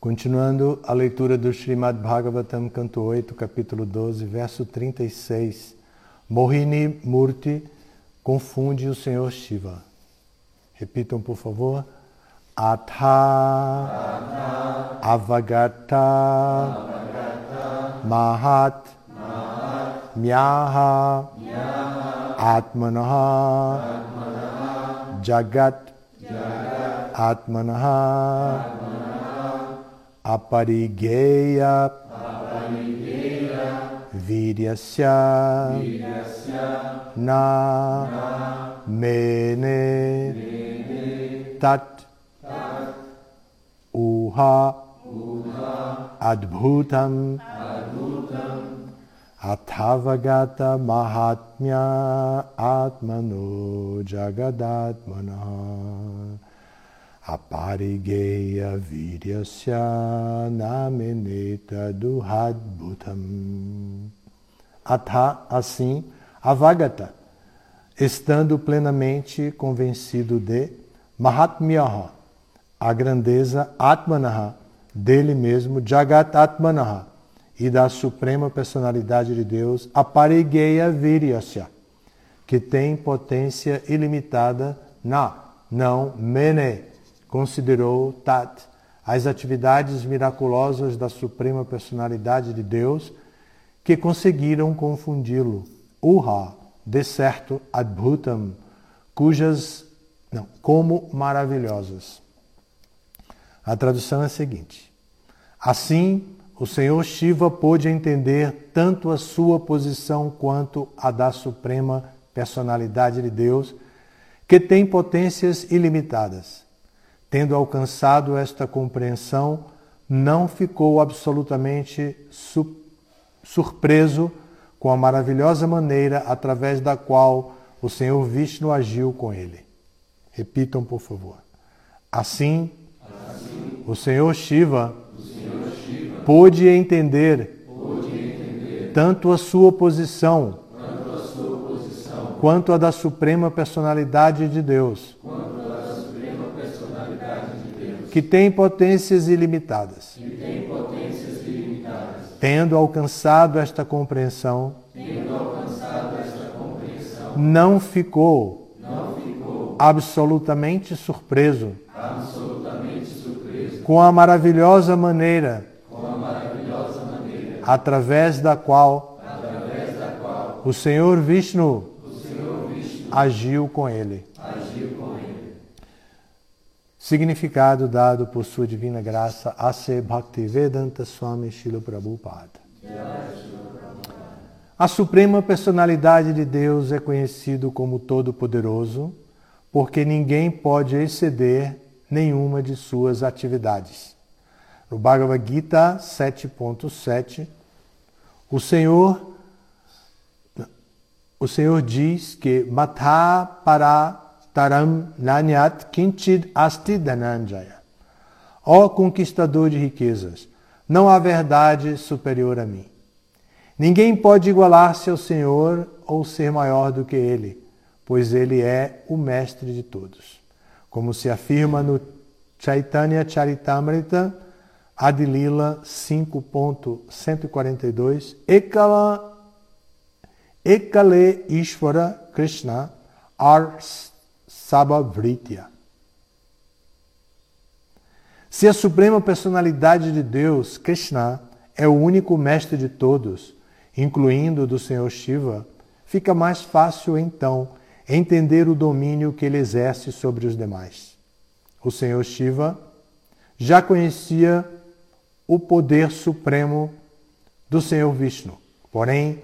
Continuando a leitura do Srimad Bhagavatam, canto 8, capítulo 12, verso 36. Mohini Murti confunde o Senhor Shiva. Repitam, por favor. Atha, Avagata, Mahat, Myaha, Atmanaha, Jagat, Atmanaha, Aparigeya, Viryasya, Na, Mene, Tat, Uha, Adbhutam, Athavagata Mahatmya Atmano Jagadatmana Aparigeya Viryasya Nameneta Duhadbhutam. Atha, assim, Avagata, estando plenamente convencido de Mahatmyaha, a grandeza Atmanaha, dele mesmo, Jagat Atmanaha, e da suprema personalidade de Deus, Aparigeya Viryasya, que tem potência ilimitada na, não, Mene, considerou Tat, as atividades miraculosas da suprema personalidade de Deus que conseguiram confundi-lo. Uha, de certo, Adbhutam, cujas, não, como maravilhosas. A tradução é a seguinte: Assim, o Senhor Shiva pôde entender tanto a sua posição quanto a da suprema personalidade de Deus, que tem potências ilimitadas. Tendo alcançado esta compreensão, não ficou absolutamente su surpreso com a maravilhosa maneira através da qual o Senhor Vishnu agiu com ele. Repitam, por favor. Assim, assim o Senhor Shiva pôde entender, tanto a sua posição, quanto a da suprema personalidade de Deus, que tem potências ilimitadas. Tendo alcançado esta compreensão, não ficou, absolutamente surpreso, com a maravilhosa maneira através da qual, o Senhor Vishnu, agiu com ele. Significado dado por sua divina graça a ser Bhaktivedanta Swami Shila Prabhupada. A suprema personalidade de Deus é conhecido como Todo-Poderoso, porque ninguém pode exceder nenhuma de suas atividades. No Bhagavad Gita 7.7, o Senhor o Senhor diz que Matha para taram nanyat kinchid asti dhananjaya. Ó conquistador de riquezas, não há verdade superior a mim. Ninguém pode igualar-se ao Senhor ou ser maior do que Ele, pois Ele é o mestre de todos. Como se afirma no Chaitanya Charitamrita, Adilila 5.142, Ekala, Ekale Ishvara Krishna Ars Sabhavritya. Se a suprema personalidade de Deus, Krishna, é o único mestre de todos, incluindo do Senhor Shiva, fica mais fácil então entender o domínio que ele exerce sobre os demais. O Senhor Shiva já conhecia o poder supremo do Senhor Vishnu. Porém,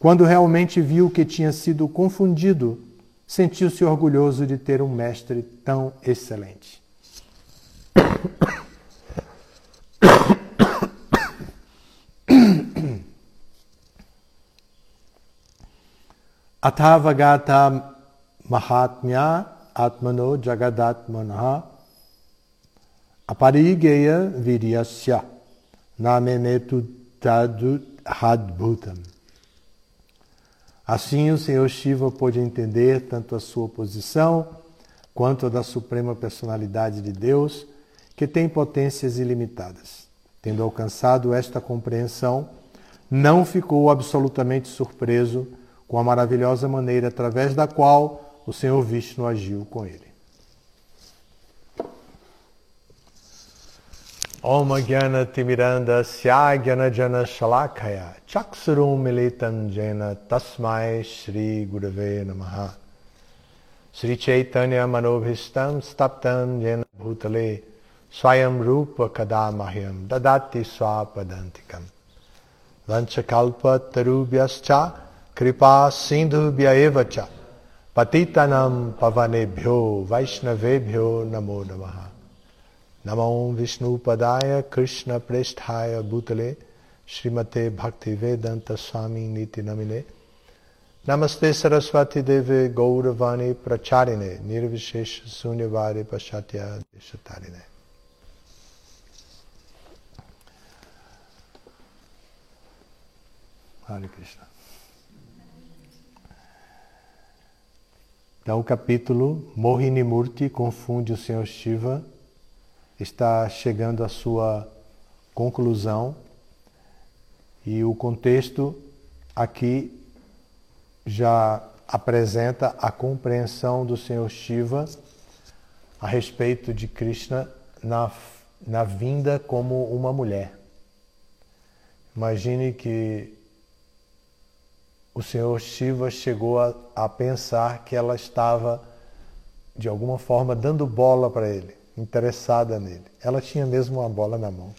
quando realmente viu que tinha sido confundido, sentiu-se orgulhoso de ter um mestre tão excelente. Athavagata Mahatmya Atmano Jagadatmana Aparigeya Viryasya Namenetu Tadu Hadbhutam. Assim o Senhor Shiva pôde entender tanto a sua posição quanto a da Suprema Personalidade de Deus, que tem potências ilimitadas. Tendo alcançado esta compreensão, não ficou absolutamente surpreso com a maravilhosa maneira através da qual o Senhor Vishnu agiu com ele. ओम ज्ञान तिमिरन्दस्याय ज्ञानजनशलाखया चक्षुरुमिलितं जैन तस्माय श्रीगुरवे नमः श्रीचैतन्यमनोभीष्टं स्तप्तं येन भूतले स्वयं रूप कदा मह्यं ददाति स्वापदन्तिकं वंशकल्पतरुभ्यश्च कृपा सिन्धुभ्य एव च पतितनं पवनेभ्यो वैष्णवेभ्यो नमो नमः नमो विष्णु विष्णुपदाय कृष्ण प्रेष्ठाय भूतले श्रीमते भक्ति वेदंत स्वामी नीति नमिने नमस्ते सरस्वती देवे गौरवाणी प्रचारिणे निर्विशेष शून्यवारे पश्चात्या देशतारिणे Hare Krishna. Então, o capítulo Mohini Murti confunde o Senhor Shiva está chegando à sua conclusão e o contexto aqui já apresenta a compreensão do Senhor Shiva a respeito de Krishna na, na vinda como uma mulher. Imagine que o Senhor Shiva chegou a, a pensar que ela estava de alguma forma dando bola para ele interessada nele. Ela tinha mesmo uma bola na mão.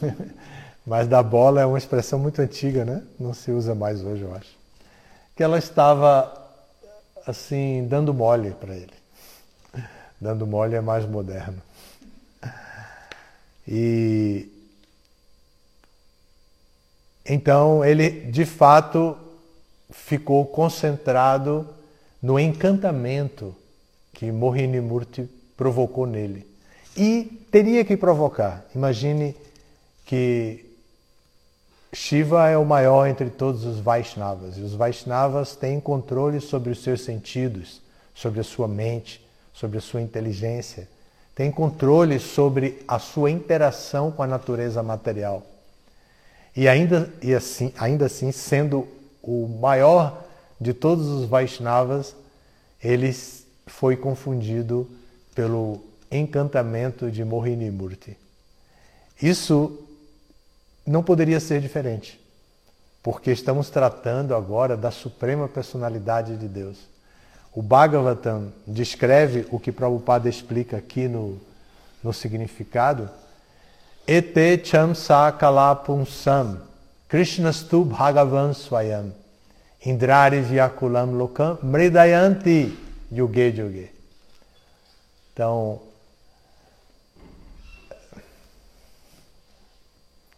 Mas da bola é uma expressão muito antiga, né? Não se usa mais hoje, eu acho. Que ela estava assim dando mole para ele. Dando mole é mais moderno. E então ele de fato ficou concentrado no encantamento que Mohini Murti provocou nele. E teria que provocar. Imagine que Shiva é o maior entre todos os Vaishnavas. E os Vaishnavas têm controle sobre os seus sentidos, sobre a sua mente, sobre a sua inteligência. Têm controle sobre a sua interação com a natureza material. E ainda, e assim, ainda assim, sendo o maior de todos os Vaishnavas, ele foi confundido pelo encantamento de Mohini Murti. Isso não poderia ser diferente, porque estamos tratando agora da suprema personalidade de Deus. O Bhagavatam descreve o que Prabhupada explica aqui no, no significado. Ete cham sakalapunsam Krishnastu Bhagavan Swayam Indrari Vyakulam Lokam Mridayanti Yuge Yuge então,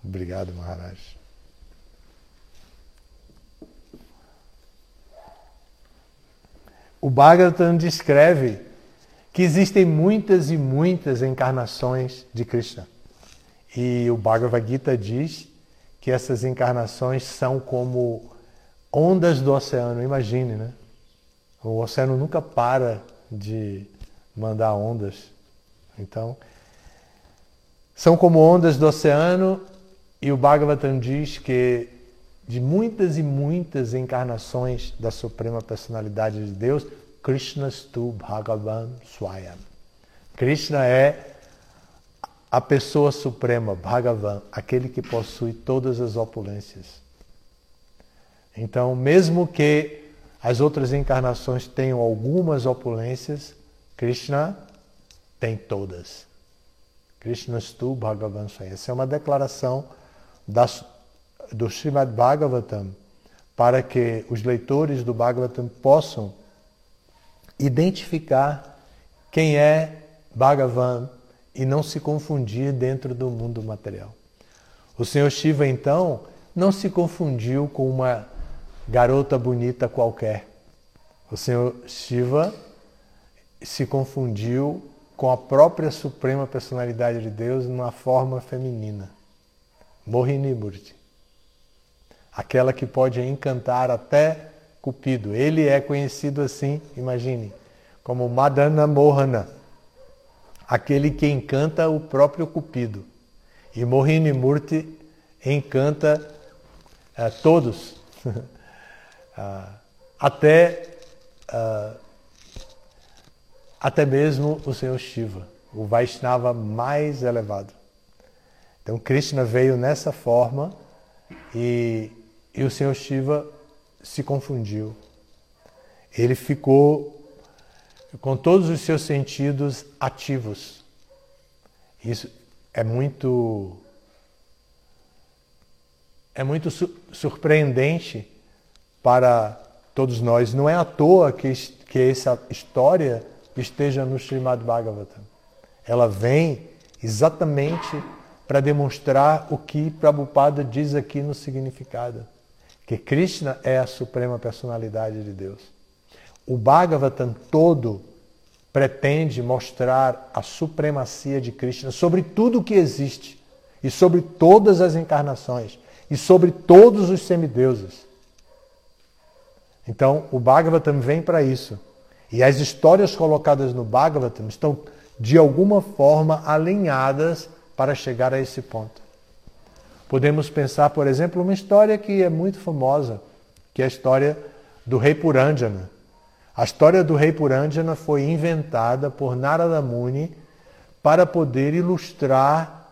obrigado, Maharaj. O Bhagavatam descreve que existem muitas e muitas encarnações de Krishna. E o Bhagavad Gita diz que essas encarnações são como ondas do oceano. Imagine, né? O oceano nunca para de mandar ondas. Então, são como ondas do oceano e o Bhagavatam diz que de muitas e muitas encarnações da Suprema Personalidade de Deus, Krishna Stu Bhagavan Swayam. Krishna é a pessoa suprema, Bhagavan, aquele que possui todas as opulências. Então, mesmo que as outras encarnações tenham algumas opulências, Krishna tem todas. Krishna Stu Bhagavan Swayam. Essa é uma declaração das, do Srimad Bhagavatam para que os leitores do Bhagavatam possam identificar quem é Bhagavan e não se confundir dentro do mundo material. O Senhor Shiva, então, não se confundiu com uma garota bonita qualquer. O Senhor Shiva se confundiu com a própria Suprema Personalidade de Deus numa forma feminina. Mohini Murti. Aquela que pode encantar até Cupido. Ele é conhecido assim, imagine, como Madana Mohana, aquele que encanta o próprio Cupido. E Mohini Murti encanta uh, todos, uh, até, uh, até mesmo o Senhor Shiva, o Vaishnava mais elevado. Então Krishna veio nessa forma e, e o Senhor Shiva se confundiu. Ele ficou com todos os seus sentidos ativos. Isso é muito é muito su surpreendente para todos nós. Não é à toa que, que essa história esteja no Srimad Bhagavatam. Ela vem exatamente para demonstrar o que Prabhupada diz aqui no significado, que Krishna é a suprema personalidade de Deus. O Bhagavatam todo pretende mostrar a supremacia de Krishna sobre tudo o que existe e sobre todas as encarnações e sobre todos os semideuses. Então, o Bhagavatam vem para isso. E as histórias colocadas no Bhagavatam estão, de alguma forma, alinhadas para chegar a esse ponto. Podemos pensar, por exemplo, uma história que é muito famosa, que é a história do rei Purandjana. A história do rei Purandjana foi inventada por Narada Muni para poder ilustrar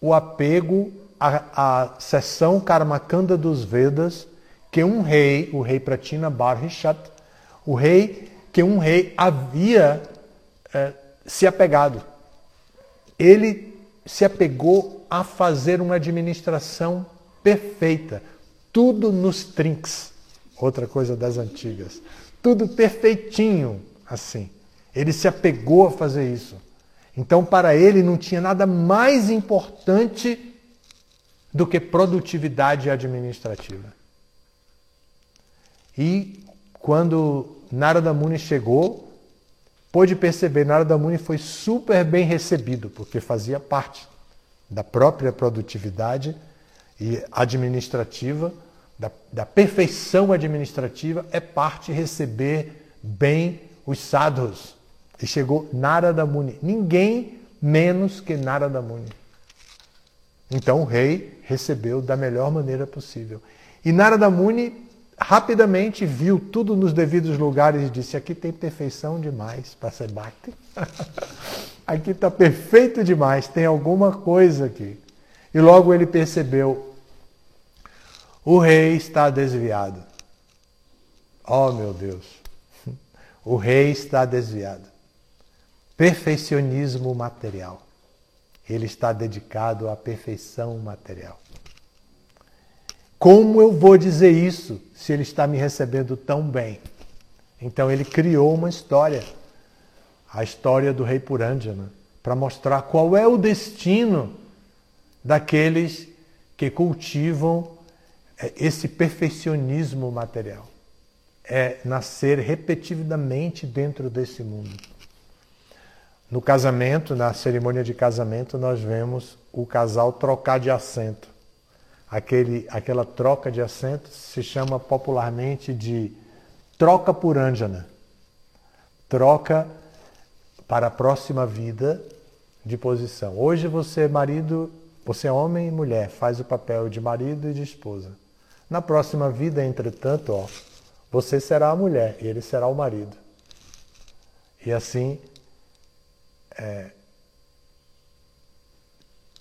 o apego a, a seção Karmakanda dos Vedas que um rei, o rei Pratina Barhishat, o rei que um rei havia é, se apegado. Ele se apegou a fazer uma administração perfeita, tudo nos trinks, outra coisa das antigas, tudo perfeitinho assim. Ele se apegou a fazer isso. Então, para ele, não tinha nada mais importante do que produtividade administrativa. E quando Narada Muni chegou, pôde perceber, Narada Muni foi super bem recebido, porque fazia parte da própria produtividade e administrativa, da, da perfeição administrativa, é parte receber bem os sadhus. E chegou Narada Muni, ninguém menos que Narada Muni. Então o rei recebeu da melhor maneira possível. E Narada Muni rapidamente viu tudo nos devidos lugares e disse: aqui tem perfeição demais para ser bhakti. aqui está perfeito demais, tem alguma coisa aqui. E logo ele percebeu: o rei está desviado. Oh meu Deus, o rei está desviado. Perfeccionismo material. Ele está dedicado à perfeição material. Como eu vou dizer isso se ele está me recebendo tão bem? Então ele criou uma história, a história do rei Purandjana, para mostrar qual é o destino daqueles que cultivam é, esse perfeccionismo material. É nascer repetidamente dentro desse mundo. No casamento, na cerimônia de casamento, nós vemos o casal trocar de assento. Aquele, aquela troca de assento se chama popularmente de troca por ânjana. Troca para a próxima vida de posição. Hoje você é marido, você é homem e mulher, faz o papel de marido e de esposa. Na próxima vida, entretanto, ó, você será a mulher e ele será o marido. E assim é,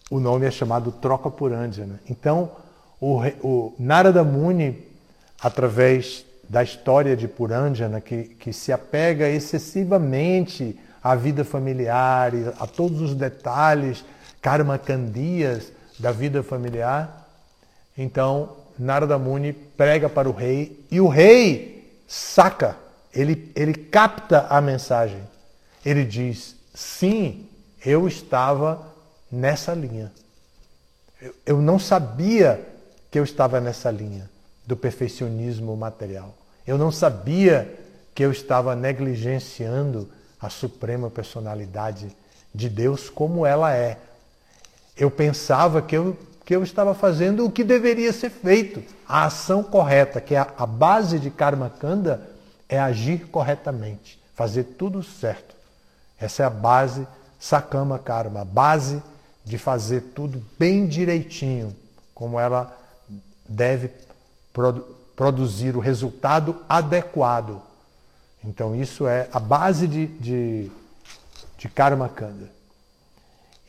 o nome é chamado troca por Andjana. Então, o, o Narada Muni, através da história de Purandjana, que, que se apega excessivamente à vida familiar, a todos os detalhes, karma candias da vida familiar, então Narada Muni prega para o rei e o rei saca ele, ele capta a mensagem. Ele diz: sim, eu estava nessa linha. Eu, eu não sabia que eu estava nessa linha do perfeccionismo material. Eu não sabia que eu estava negligenciando a suprema personalidade de Deus como ela é. Eu pensava que eu, que eu estava fazendo o que deveria ser feito, a ação correta, que é a, a base de Karma Kanda é agir corretamente, fazer tudo certo. Essa é a base Sakama Karma, a base de fazer tudo bem direitinho, como ela deve produ produzir o resultado adequado. Então, isso é a base de, de, de Karma Kanda.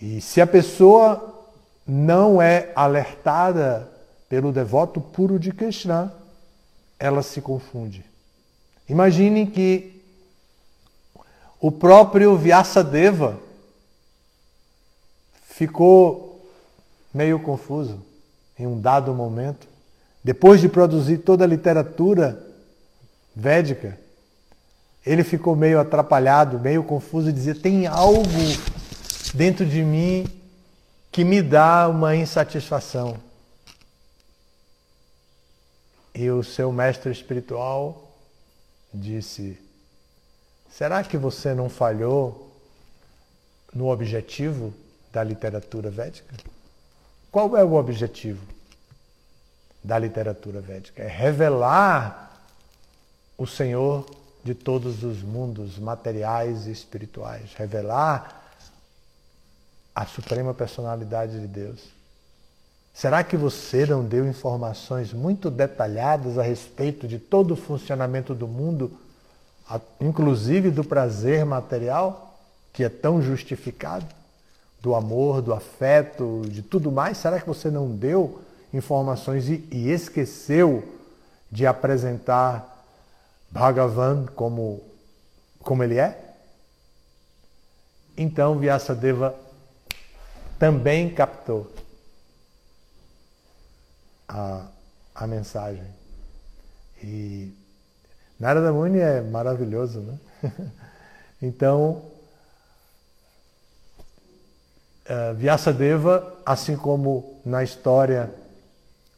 E se a pessoa não é alertada pelo devoto puro de Krishna, ela se confunde. Imagine que o próprio Vyasadeva ficou meio confuso em um dado momento, depois de produzir toda a literatura védica, ele ficou meio atrapalhado, meio confuso e dizia: tem algo dentro de mim que me dá uma insatisfação. E o seu mestre espiritual disse: Será que você não falhou no objetivo da literatura védica? Qual é o objetivo da literatura védica? É revelar o Senhor de todos os mundos materiais e espirituais, revelar a suprema personalidade de Deus. Será que você não deu informações muito detalhadas a respeito de todo o funcionamento do mundo, inclusive do prazer material, que é tão justificado? Do amor, do afeto, de tudo mais? Será que você não deu informações e, e esqueceu de apresentar Bhagavan como, como ele é? Então Vyasadeva também captou a, a mensagem. E Narada Muni é maravilhoso, né? então, uh, Vyasadeva, assim como na história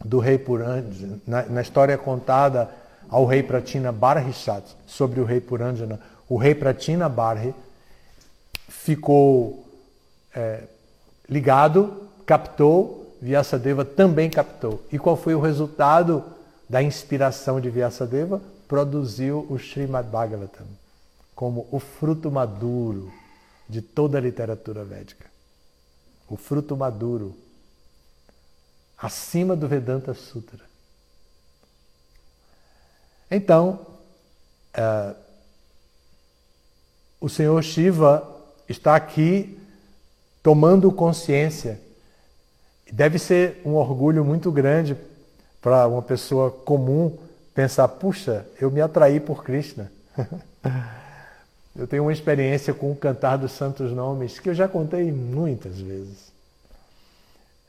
do rei Purandjana, na, na história contada ao rei Pratina Barhishat sobre o rei Purandjana, o rei Pratina Barhi ficou é, ligado, captou, Vyasadeva também captou. E qual foi o resultado da inspiração de Vyasadeva? Produziu o Srimad Bhagavatam como o fruto maduro de toda a literatura védica. O fruto maduro acima do Vedanta Sutra. Então, uh, o Senhor Shiva está aqui tomando consciência. Deve ser um orgulho muito grande para uma pessoa comum pensar: puxa, eu me atraí por Krishna. eu tenho uma experiência com o cantar dos santos nomes que eu já contei muitas vezes.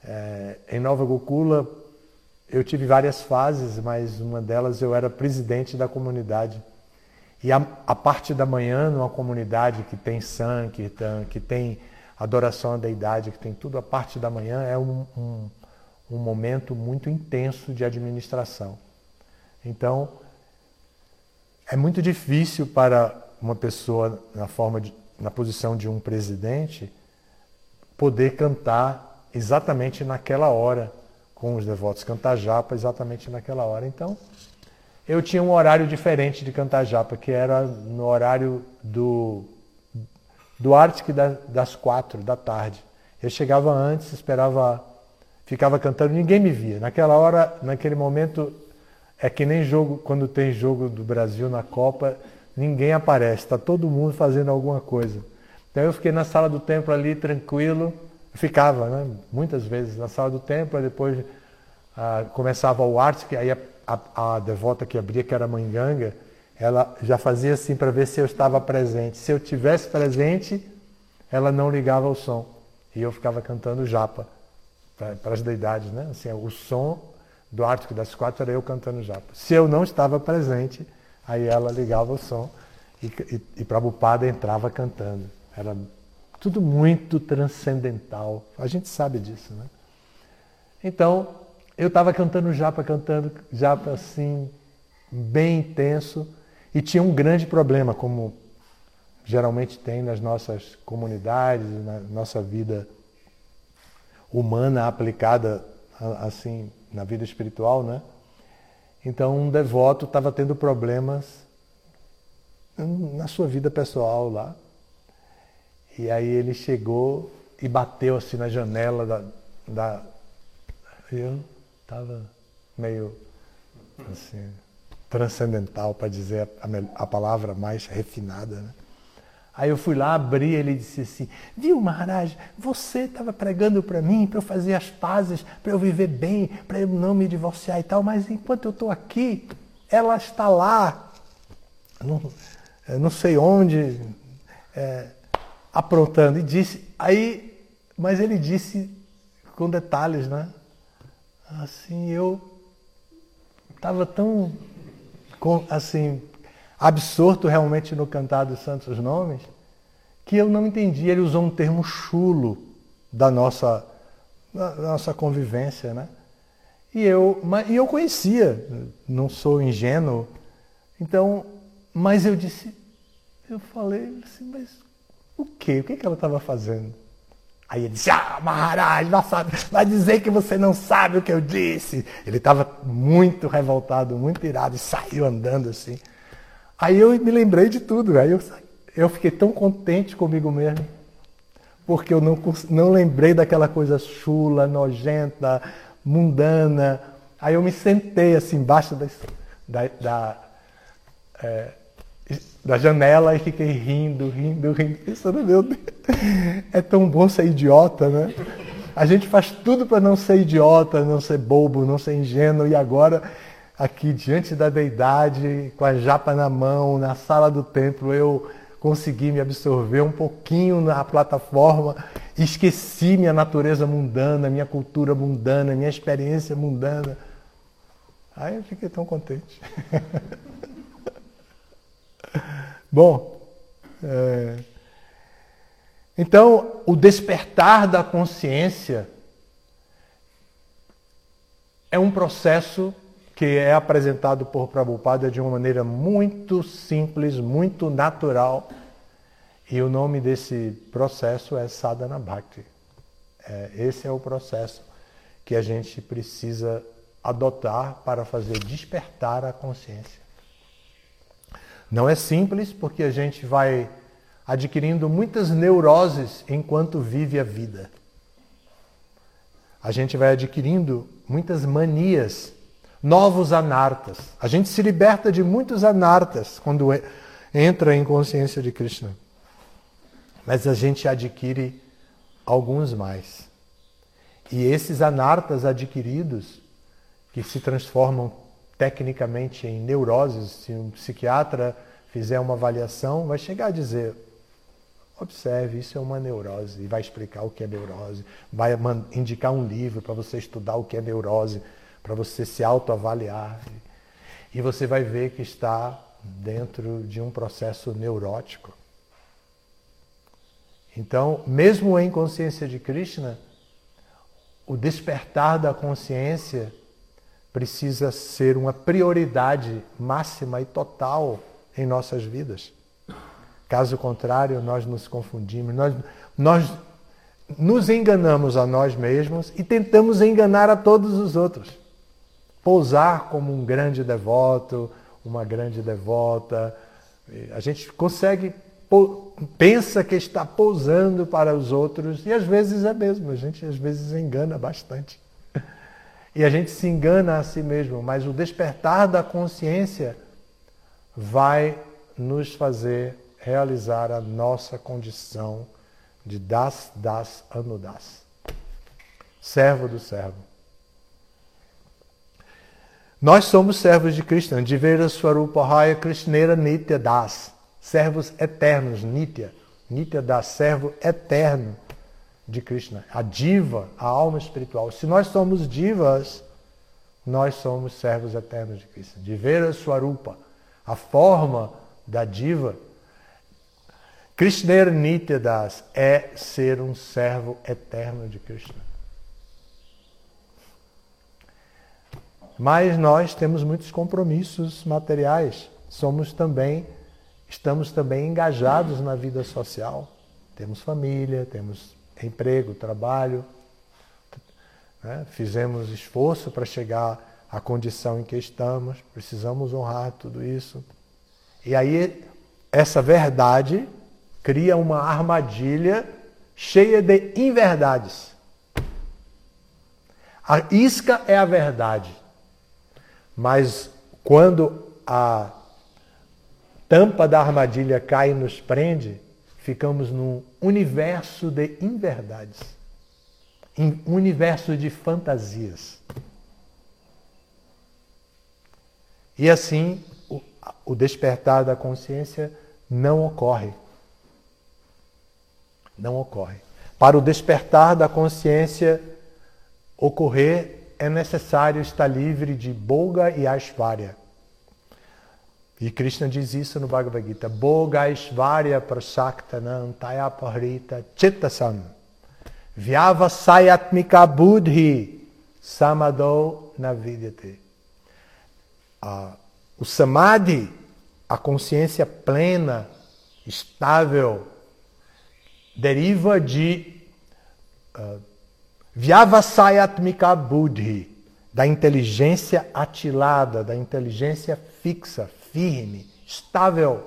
É, em Nova Gokula, eu tive várias fases, mas uma delas eu era presidente da comunidade. E a, a parte da manhã, numa comunidade que tem Sankirtan, que tem adoração à deidade, que tem tudo a parte da manhã, é um, um, um momento muito intenso de administração. Então, é muito difícil para uma pessoa na forma de, na posição de um presidente poder cantar exatamente naquela hora com os devotos cantar japa exatamente naquela hora. Então, eu tinha um horário diferente de cantar japa, que era no horário do do Arctic das quatro da tarde. Eu chegava antes, esperava, ficava cantando, ninguém me via. Naquela hora, naquele momento, é que nem jogo, quando tem jogo do Brasil na Copa, ninguém aparece, está todo mundo fazendo alguma coisa. Então eu fiquei na sala do templo ali, tranquilo, ficava, né, muitas vezes na sala do templo, depois ah, começava o Arctic, aí a, a, a devota que abria, que era a Mãe Ganga, ela já fazia assim para ver se eu estava presente. Se eu tivesse presente, ela não ligava o som. E eu ficava cantando japa para as deidades, né? Assim, o som do Ártico das Quatro era eu cantando japa. Se eu não estava presente, Aí ela ligava o som e, e, e Prabhupada entrava cantando. Era tudo muito transcendental. A gente sabe disso, né? Então, eu estava cantando japa, cantando japa assim, bem intenso, e tinha um grande problema, como geralmente tem nas nossas comunidades, na nossa vida humana aplicada assim na vida espiritual, né? Então um devoto estava tendo problemas na sua vida pessoal lá. E aí ele chegou e bateu assim na janela da, da eu estava meio assim transcendental para dizer a, a, palavra mais refinada, né? Aí eu fui lá, abri, ele disse assim: Viu, Maharaj, você estava pregando para mim, para eu fazer as pazes, para eu viver bem, para eu não me divorciar e tal, mas enquanto eu estou aqui, ela está lá, não, não sei onde, é, aprontando. E disse, aí, mas ele disse com detalhes, né? Assim, eu estava tão, assim, absorto realmente no cantar dos santos nomes, que eu não entendi. Ele usou um termo chulo da nossa, da nossa convivência, né? E eu, mas, e eu conhecia, não sou ingênuo. Então, mas eu disse, eu falei assim, mas o quê? O que, que ela estava fazendo? Aí ele disse, ah, Maharaj, vai dizer que você não sabe o que eu disse. Ele estava muito revoltado, muito irado e saiu andando assim. Aí eu me lembrei de tudo, aí eu, eu fiquei tão contente comigo mesmo, porque eu não, não lembrei daquela coisa chula, nojenta, mundana. Aí eu me sentei assim embaixo da, da, da, é, da janela e fiquei rindo, rindo, rindo, pensando, meu Deus, é tão bom ser idiota, né? A gente faz tudo para não ser idiota, não ser bobo, não ser ingênuo, e agora aqui diante da deidade, com a japa na mão, na sala do templo, eu consegui me absorver um pouquinho na plataforma, esqueci minha natureza mundana, minha cultura mundana, minha experiência mundana. Aí eu fiquei tão contente. Bom, é... então o despertar da consciência é um processo que é apresentado por Prabhupada de uma maneira muito simples, muito natural. E o nome desse processo é Sadhana Bhakti. É, esse é o processo que a gente precisa adotar para fazer despertar a consciência. Não é simples porque a gente vai adquirindo muitas neuroses enquanto vive a vida. A gente vai adquirindo muitas manias novos anartas. A gente se liberta de muitos anartas quando entra em consciência de Krishna. Mas a gente adquire alguns mais. E esses anartas adquiridos, que se transformam tecnicamente em neuroses, se um psiquiatra fizer uma avaliação, vai chegar a dizer: observe, isso é uma neurose, e vai explicar o que é neurose, vai indicar um livro para você estudar o que é neurose para você se autoavaliar. E você vai ver que está dentro de um processo neurótico. Então, mesmo em consciência de Krishna, o despertar da consciência precisa ser uma prioridade máxima e total em nossas vidas. Caso contrário, nós nos confundimos, nós, nós nos enganamos a nós mesmos e tentamos enganar a todos os outros pousar como um grande devoto, uma grande devota. A gente consegue, pensa que está pousando para os outros e às vezes é mesmo, a gente às vezes engana bastante. E a gente se engana a si mesmo, mas o despertar da consciência vai nos fazer realizar a nossa condição de das das anudas, servo do servo. Nós somos servos de Krishna, Divera Swarupahaya Krishnera Nitya Das, servos eternos, Nitya. Nitya Das, servo eterno de Krishna, a diva, a alma espiritual. Se nós somos divas, nós somos servos eternos de Krishna. Divera Swarupa, a forma da diva, Krishna Nityadas é ser um servo eterno de Krishna. Mas nós temos muitos compromissos materiais. Somos também, estamos também engajados na vida social. Temos família, temos emprego, trabalho. Né? Fizemos esforço para chegar à condição em que estamos. Precisamos honrar tudo isso. E aí, essa verdade cria uma armadilha cheia de inverdades. A isca é a verdade. Mas quando a tampa da armadilha cai e nos prende, ficamos num universo de inverdades, um universo de fantasias. E assim, o, despertar da consciência não ocorre. Não ocorre. Para o despertar da consciência ocorrer, é necessário estar livre de Boga e Aishvarya. E Krishna diz isso no Bhagavad Gita. Boga Aishvarya prasaktanam tayapahrita chittasam vyavasayatmika buddhi samado navidyate. Ah, o samadhi, a consciência plena, estável, deriva de uh, Vyavasayatmika Buddhi, da inteligência atilada, da inteligência fixa, firme, estável.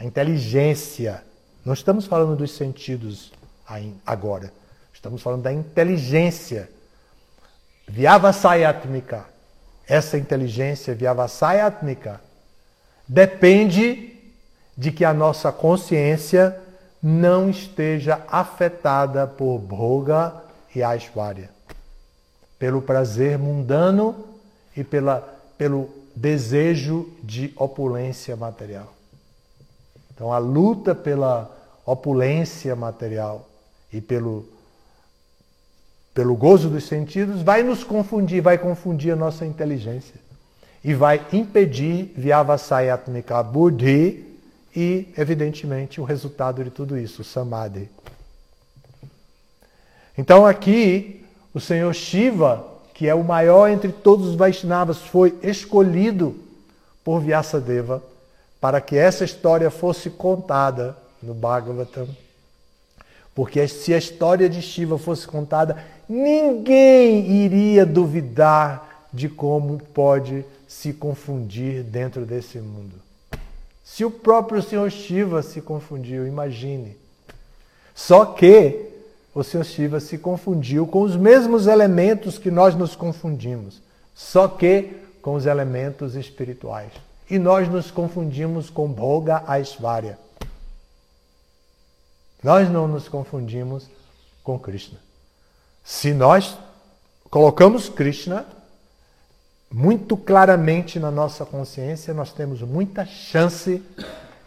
A inteligência. Não estamos falando dos sentidos agora. Estamos falando da inteligência. Vyavasayatmika. Essa inteligência Vyavasayatmika depende de que a nossa consciência não esteja afetada por bhoga Aishwarya. Pelo prazer mundano e pela, pelo desejo de opulência material. Então a luta pela opulência material e pelo, pelo gozo dos sentidos vai nos confundir, vai confundir a nossa inteligência e vai impedir Vyavasayatmika Buddhi e, evidentemente, o resultado de tudo isso, o Samadhi. Então aqui o Senhor Shiva, que é o maior entre todos os Vaishnavas, foi escolhido por Vyasadeva para que essa história fosse contada no Bhagavatam. Porque se a história de Shiva fosse contada, ninguém iria duvidar de como pode se confundir dentro desse mundo. Se o próprio Senhor Shiva se confundiu, imagine. Só que o Sr. Shiva se confundiu com os mesmos elementos que nós nos confundimos, só que com os elementos espirituais. E nós nos confundimos com Bhoga Aishvarya. Nós não nos confundimos com Krishna. Se nós colocamos Krishna muito claramente na nossa consciência, nós temos muita chance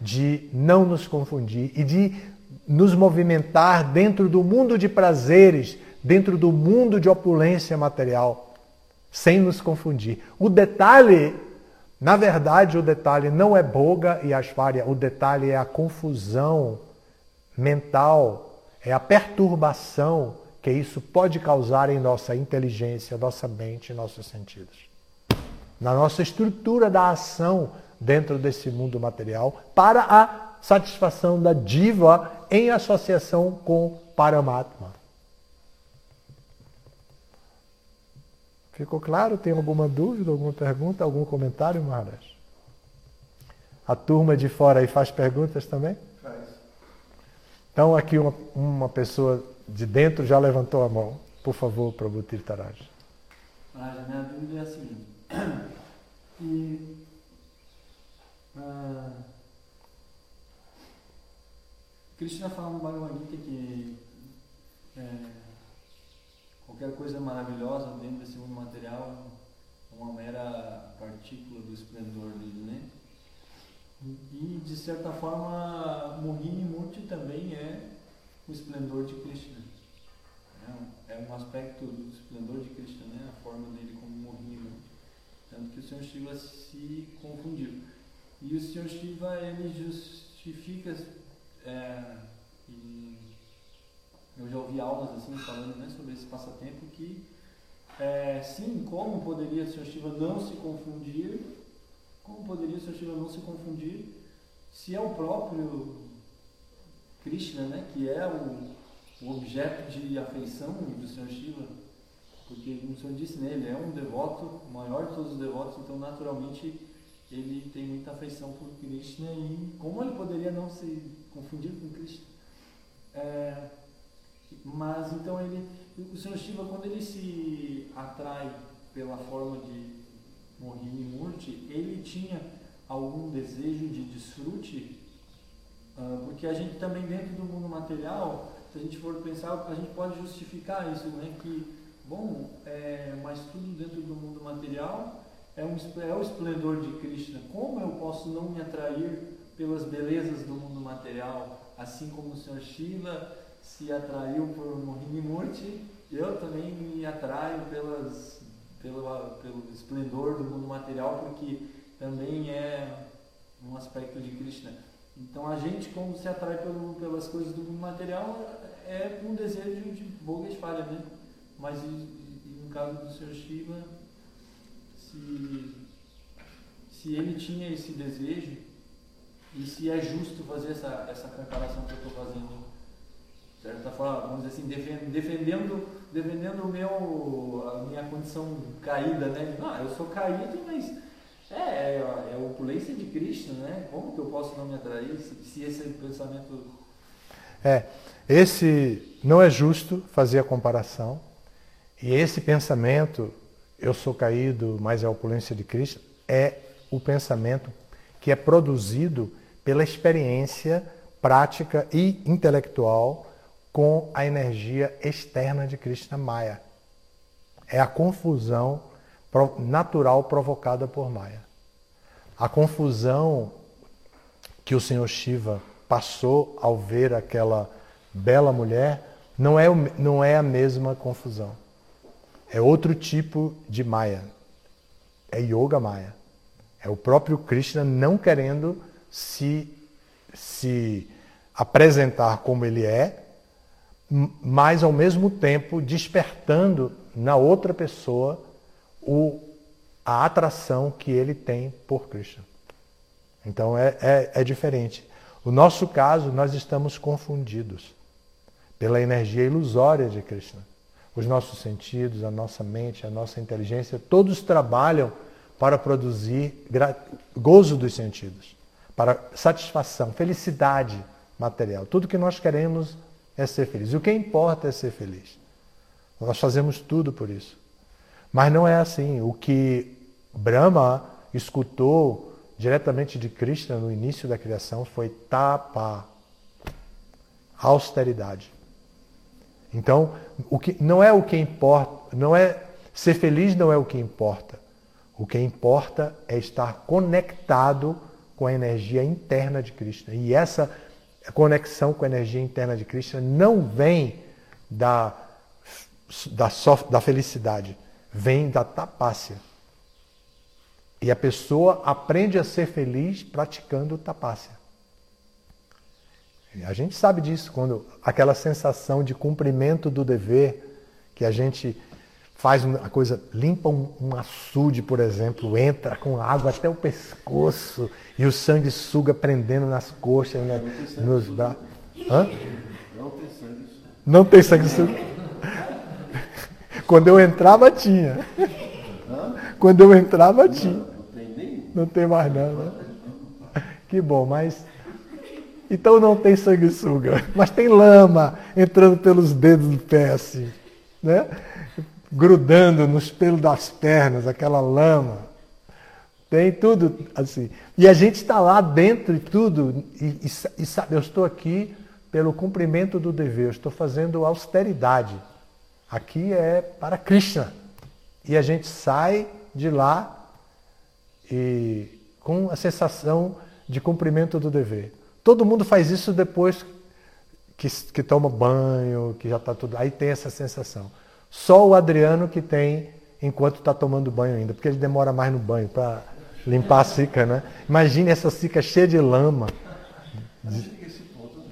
de não nos confundir e de nos movimentar dentro do mundo de prazeres, dentro do mundo de opulência material, sem nos confundir. O detalhe, na verdade, o detalhe não é boga e asfária, o detalhe é a confusão mental, é a perturbação que isso pode causar em nossa inteligência, nossa mente, nossos sentidos. Na nossa estrutura da ação dentro desse mundo material para a satisfação da diva em associação com Paramatma. Ficou claro? Tem alguma dúvida, alguma pergunta, algum comentário, Maharaj? A turma de fora aí faz perguntas também? Faz. Então aqui uma, uma pessoa de dentro já levantou a mão. Por favor, Prabhu Tirtaraj. Maharaj, minha dúvida é a seguinte. E, uh, Krishna fala no Bhagavad Gita que é, qualquer coisa maravilhosa dentro desse mundo material é uma mera partícula do esplendor dele, né? E de certa forma, Mohini Murti também é o esplendor de Krishna. É um, é um aspecto do esplendor de Krishna, né? A forma dele como Mohini Murti. Tanto que o Senhor Shiva se confundiu. E o Sr. Shiva, ele justifica, é, e eu já ouvi aulas assim falando né, sobre esse passatempo, que é, sim, como poderia o Sr. Shiva não se confundir, como poderia o Sr. Shiva não se confundir se é o próprio Krishna, né, que é o, o objeto de afeição do Sr. Shiva, porque, como o senhor disse, né, ele é um devoto, o maior de todos os devotos, então naturalmente ele tem muita afeição por Krishna e como ele poderia não se confundir com Krishna? É, mas então ele, o Sr. Shiva, quando ele se atrai pela forma de Mohini Murti, ele tinha algum desejo de desfrute? Uh, porque a gente também dentro do mundo material, se a gente for pensar, a gente pode justificar isso, né? Que, bom, é, mas tudo dentro do mundo material é, um, é o esplendor de Krishna. Como eu posso não me atrair pelas belezas do mundo material, assim como o Sr. Shiva se atraiu por Mohini Murti, eu também me atraio pelas, pelo, pelo esplendor do mundo material, porque também é um aspecto de Krishna. Então a gente, como se atrai pelo, pelas coisas do mundo material, é um desejo de boga falha, né? Mas e, e no caso do Sr. Shiva, se, se ele tinha esse desejo e se é justo fazer essa, essa comparação que eu estou fazendo. De certa forma, vamos dizer assim, defendendo, defendendo o meu, a minha condição caída, né? Não, eu sou caído, mas é, é, é a opulência de Cristo, né? Como que eu posso não me atrair se, se esse pensamento. É, esse não é justo fazer a comparação. E esse pensamento eu sou caído, mas é a opulência de Cristo, é o pensamento que é produzido pela experiência prática e intelectual com a energia externa de Krishna Maya. É a confusão natural provocada por Maya. A confusão que o Senhor Shiva passou ao ver aquela bela mulher não é, não é a mesma confusão. É outro tipo de Maya. É Yoga Maya. É o próprio Krishna não querendo se, se apresentar como ele é, mas ao mesmo tempo despertando na outra pessoa o, a atração que ele tem por Krishna. Então é, é, é diferente. O nosso caso, nós estamos confundidos pela energia ilusória de Krishna os nossos sentidos, a nossa mente, a nossa inteligência, todos trabalham para produzir gozo dos sentidos, para satisfação, felicidade material. Tudo que nós queremos é ser feliz. E o que importa é ser feliz. Nós fazemos tudo por isso. Mas não é assim. O que Brahma escutou diretamente de Krishna no início da criação foi tapa, austeridade. Então, o que não é o que importa, não é ser feliz não é o que importa. O que importa é estar conectado com a energia interna de Krishna. E essa conexão com a energia interna de Krishna não vem da, da, da felicidade, vem da tapácia. E a pessoa aprende a ser feliz praticando tapácia. A gente sabe disso, quando aquela sensação de cumprimento do dever, que a gente faz uma coisa, limpa um, um açude, por exemplo, entra com água até o pescoço e o sangue suga prendendo nas coxas, né, nos braços. Hã? Não tem sangue Não tem sangue Quando eu entrava, tinha. Quando eu entrava, tinha. Não tem mais não, né? Que bom, mas então não tem sanguessuga, mas tem lama entrando pelos dedos do pé assim, né? Grudando nos pelos das pernas, aquela lama. Tem tudo assim. E a gente está lá dentro e tudo, e, e, e sabe, eu estou aqui pelo cumprimento do dever, eu estou fazendo austeridade. Aqui é para Krishna. E a gente sai de lá e com a sensação de cumprimento do dever. Todo mundo faz isso depois que, que toma banho, que já está tudo. Aí tem essa sensação. Só o Adriano que tem enquanto está tomando banho ainda, porque ele demora mais no banho para limpar a cica, né? Imagine essa cica cheia de lama.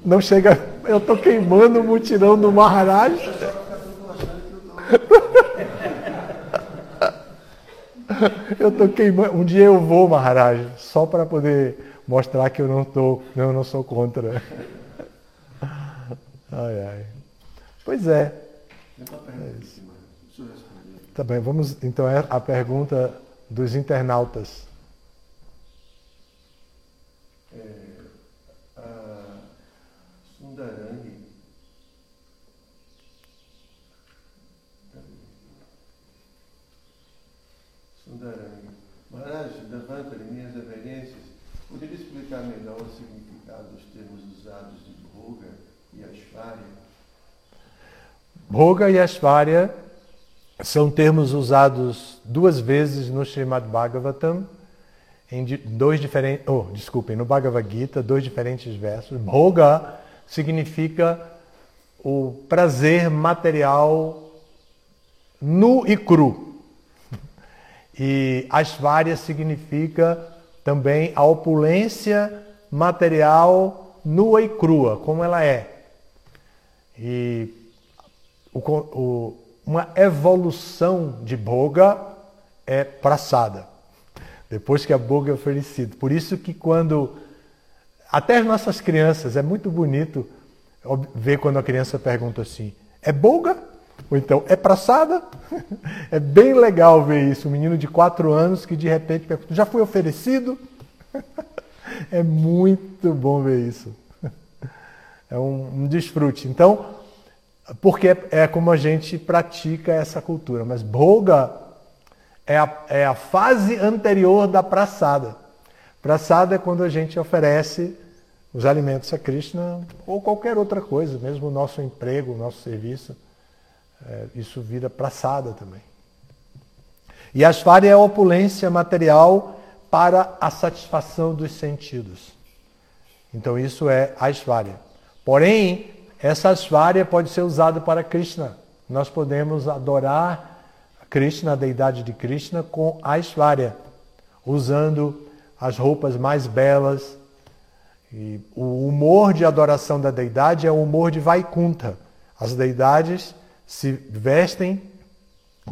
Não chega. Eu estou queimando o mutirão do Maharaj. Eu estou queimando. Um dia eu vou, Maharaj, só para poder mostrar que eu não tô, eu não sou contra. Ai, ai. Pois é. É tá bem, vamos então é a pergunta dos internautas. Sundaranga. Maharaj, levanta minhas reverências. Poderia explicar melhor o significado dos termos usados de Bhoga e Ashvarya? Bhoga e Ashvarya são termos usados duas vezes no Srimad Bhagavatam, em dois diferentes, oh, desculpem, no Bhagavad Gita, dois diferentes versos. Bhoga significa o prazer material nu e cru. E Ashvarya significa também a opulência material nua e crua, como ela é. E o, o, uma evolução de Boga é praçada. Depois que a Boga é oferecida. Por isso que quando até as nossas crianças é muito bonito ver quando a criança pergunta assim: "É Boga?" Ou então, é praçada? É bem legal ver isso. Um menino de quatro anos que de repente pergunta, já foi oferecido? É muito bom ver isso. É um, um desfrute. Então, porque é, como a gente pratica essa cultura. Mas boga é a, é a fase anterior da praçada. Praçada é quando a gente oferece os alimentos a Krishna ou qualquer outra coisa, mesmo o nosso emprego, o nosso serviço é, isso vira praçada também. E Ashvarya é a opulência material para a satisfação dos sentidos. Então isso é Ashvarya. Porém, essa Ashvarya pode ser usada para Krishna. Nós podemos adorar Krishna, a deidade de Krishna, com Ashvarya, usando as roupas mais belas. E o humor de adoração da deidade é o humor de Vaikunta. As deidades se vestem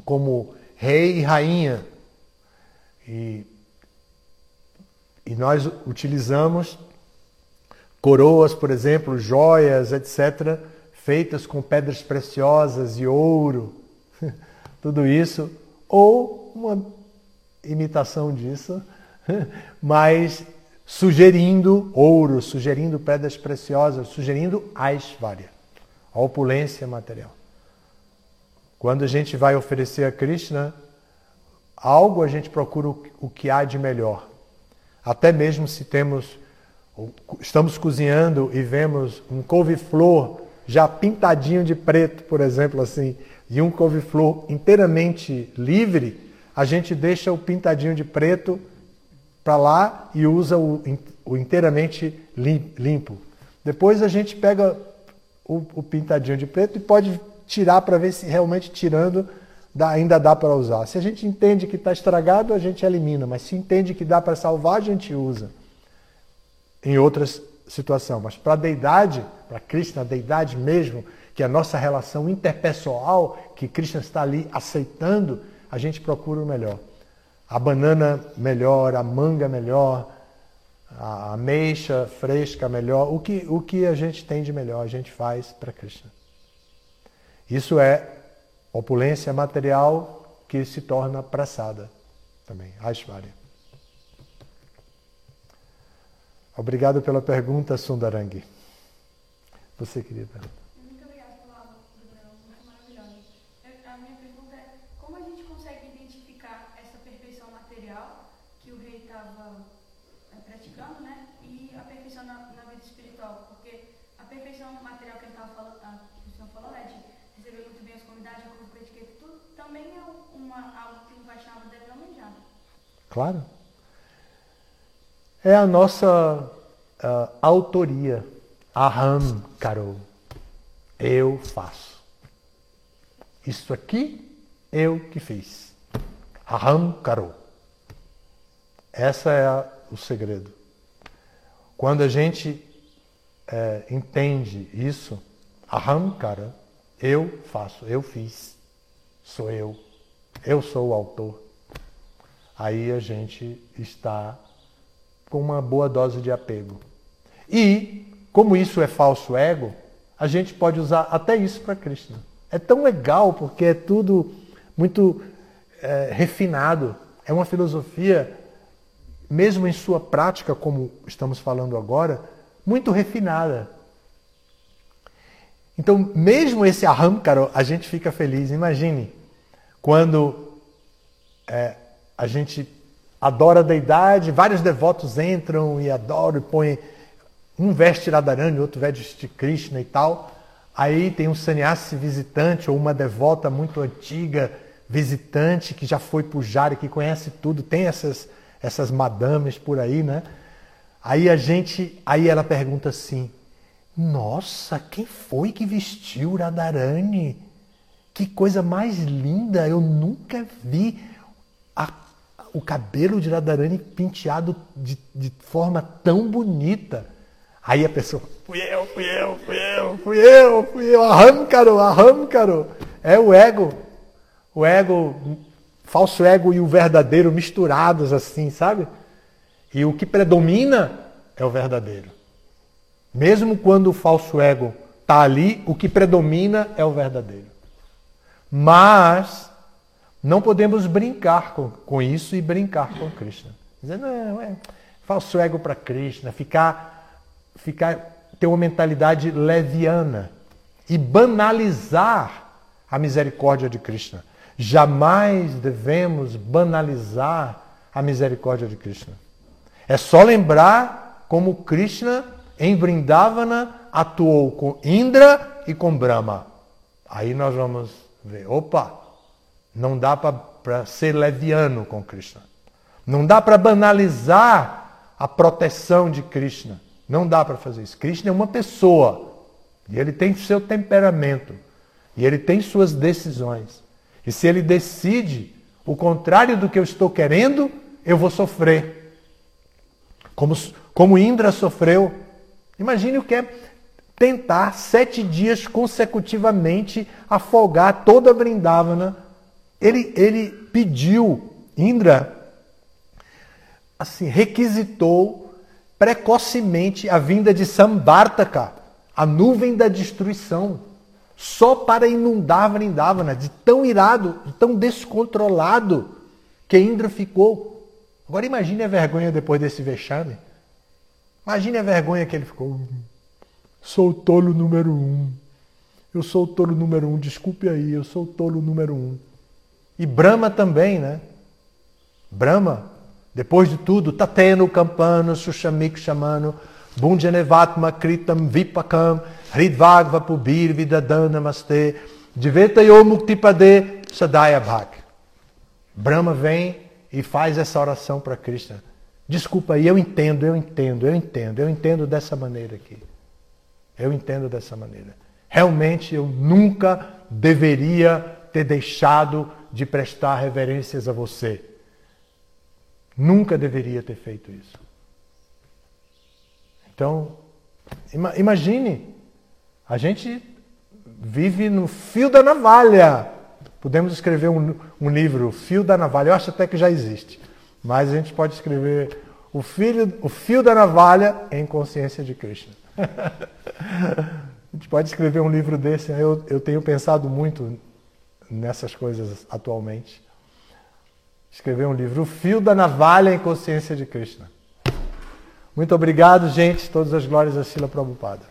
como rei e rainha. E, e nós utilizamos coroas, por exemplo, joias, etc., feitas com pedras preciosas e ouro, tudo isso, ou uma imitação disso, mas sugerindo ouro, sugerindo pedras preciosas, sugerindo Aishvarya, a opulência material. Quando a gente vai oferecer a Krishna algo, a gente procura o que há de melhor. Até mesmo se temos estamos cozinhando e vemos um couve-flor já pintadinho de preto, por exemplo, assim, e um couve-flor inteiramente livre, a gente deixa o pintadinho de preto para lá e usa o, o, inteiramente limpo. Depois a gente pega o, o pintadinho de preto e pode tirar para ver se realmente tirando dá, ainda dá para usar. Se a gente entende que está estragado, a gente elimina, mas se entende que dá para salvar, a gente usa. Em outras situações. Mas para a deidade, para Krishna, a deidade mesmo, que é a nossa relação interpessoal, que Krishna está ali aceitando, a gente procura o melhor. A banana melhor, a manga melhor, a ameixa fresca melhor. O que, o que a gente tem de melhor, a gente faz para Krishna. Isso é opulência material que se torna praçada também, Aishwarya. Obrigado pela pergunta, Sundarangi. Você queria perguntar? Claro. É a nossa uh, autoria. Aham Karo. Eu faço. Isso aqui, eu que fiz. Aham Karo. Essa é a, o segredo. Quando a gente é, entende isso, aham, cara, eu faço, eu fiz, sou eu, eu sou o autor. Aí a gente está com uma boa dose de apego. E, como isso é falso ego, a gente pode usar até isso para Krishna. É tão legal porque é tudo muito é, refinado. É uma filosofia, mesmo em sua prática, como estamos falando agora, muito refinada. Então, mesmo esse arrancaro, a gente fica feliz. Imagine quando é, a gente adora a deidade, vários devotos entram e adoram e põem. Um veste Radharani, outro veste Krishna e tal. Aí tem um sannyasi visitante ou uma devota muito antiga visitante que já foi pujari, que conhece tudo, tem essas, essas madames por aí, né? Aí a gente, aí ela pergunta assim: Nossa, quem foi que vestiu Radharani? Que coisa mais linda! Eu nunca vi a, o cabelo de Radharani penteado de, de forma tão bonita. Aí a pessoa, fui eu, fui eu, fui eu, fui eu, fui eu, arrancaro, arrancaro. É o ego o ego, falso ego e o verdadeiro misturados assim, sabe? E o que predomina é o verdadeiro. Mesmo quando o falso ego está ali, o que predomina é o verdadeiro. Mas não podemos brincar com, com isso e brincar com Krishna. Dizer, não, é falso ego para Krishna, ficar, ficar, ter uma mentalidade leviana e banalizar a misericórdia de Krishna. Jamais devemos banalizar a misericórdia de Krishna. É só lembrar como Krishna em Vrindavana atuou com Indra e com Brahma. Aí nós vamos ver, opa, não dá para ser leviano com Krishna. Não dá para banalizar a proteção de Krishna. Não dá para fazer isso. Krishna é uma pessoa e ele tem seu temperamento e ele tem suas decisões. E se ele decide o contrário do que eu estou querendo, eu vou sofrer. Como, como Indra sofreu. Imagine o que é tentar sete dias consecutivamente afogar toda a Vrindavana. Ele, ele pediu, Indra, assim, requisitou precocemente a vinda de Sambartaka, a nuvem da destruição só para inundar Vrindavana, de tão irado, de tão descontrolado que Indra ficou. Agora imagine a vergonha depois desse vexame. Imagine a vergonha que ele ficou. Sou o tolo número um. Eu sou o tolo número um, desculpe aí, eu sou o tolo número um. E Brahma também, né? Brahma, depois de tudo, Tateno Campano, Sushamik Shamano, Bunjanevatma Kritam Vipakam, Hridvagva Pubir Vidadan Namaste, Divetayo Muktipade Sadaya Bhak. Brahma vem e faz essa oração para Krishna. Desculpa aí, eu entendo, eu entendo, eu entendo, eu entendo dessa maneira aqui. Eu entendo dessa maneira. Realmente eu nunca deveria ter deixado de prestar reverências a você. Nunca deveria ter feito isso. Então, imagine, a gente vive no fio da navalha. Podemos escrever um, um livro, Fio da Navalha. Eu acho até que já existe. Mas a gente pode escrever o, filho, o fio da navalha em consciência de Krishna. a gente pode escrever um livro desse. Né? Eu, eu tenho pensado muito nessas coisas atualmente. Escrever um livro, O Fio da Navalha em Consciência de Krishna. Muito obrigado, gente. Todas as glórias a Sila Prabhupada.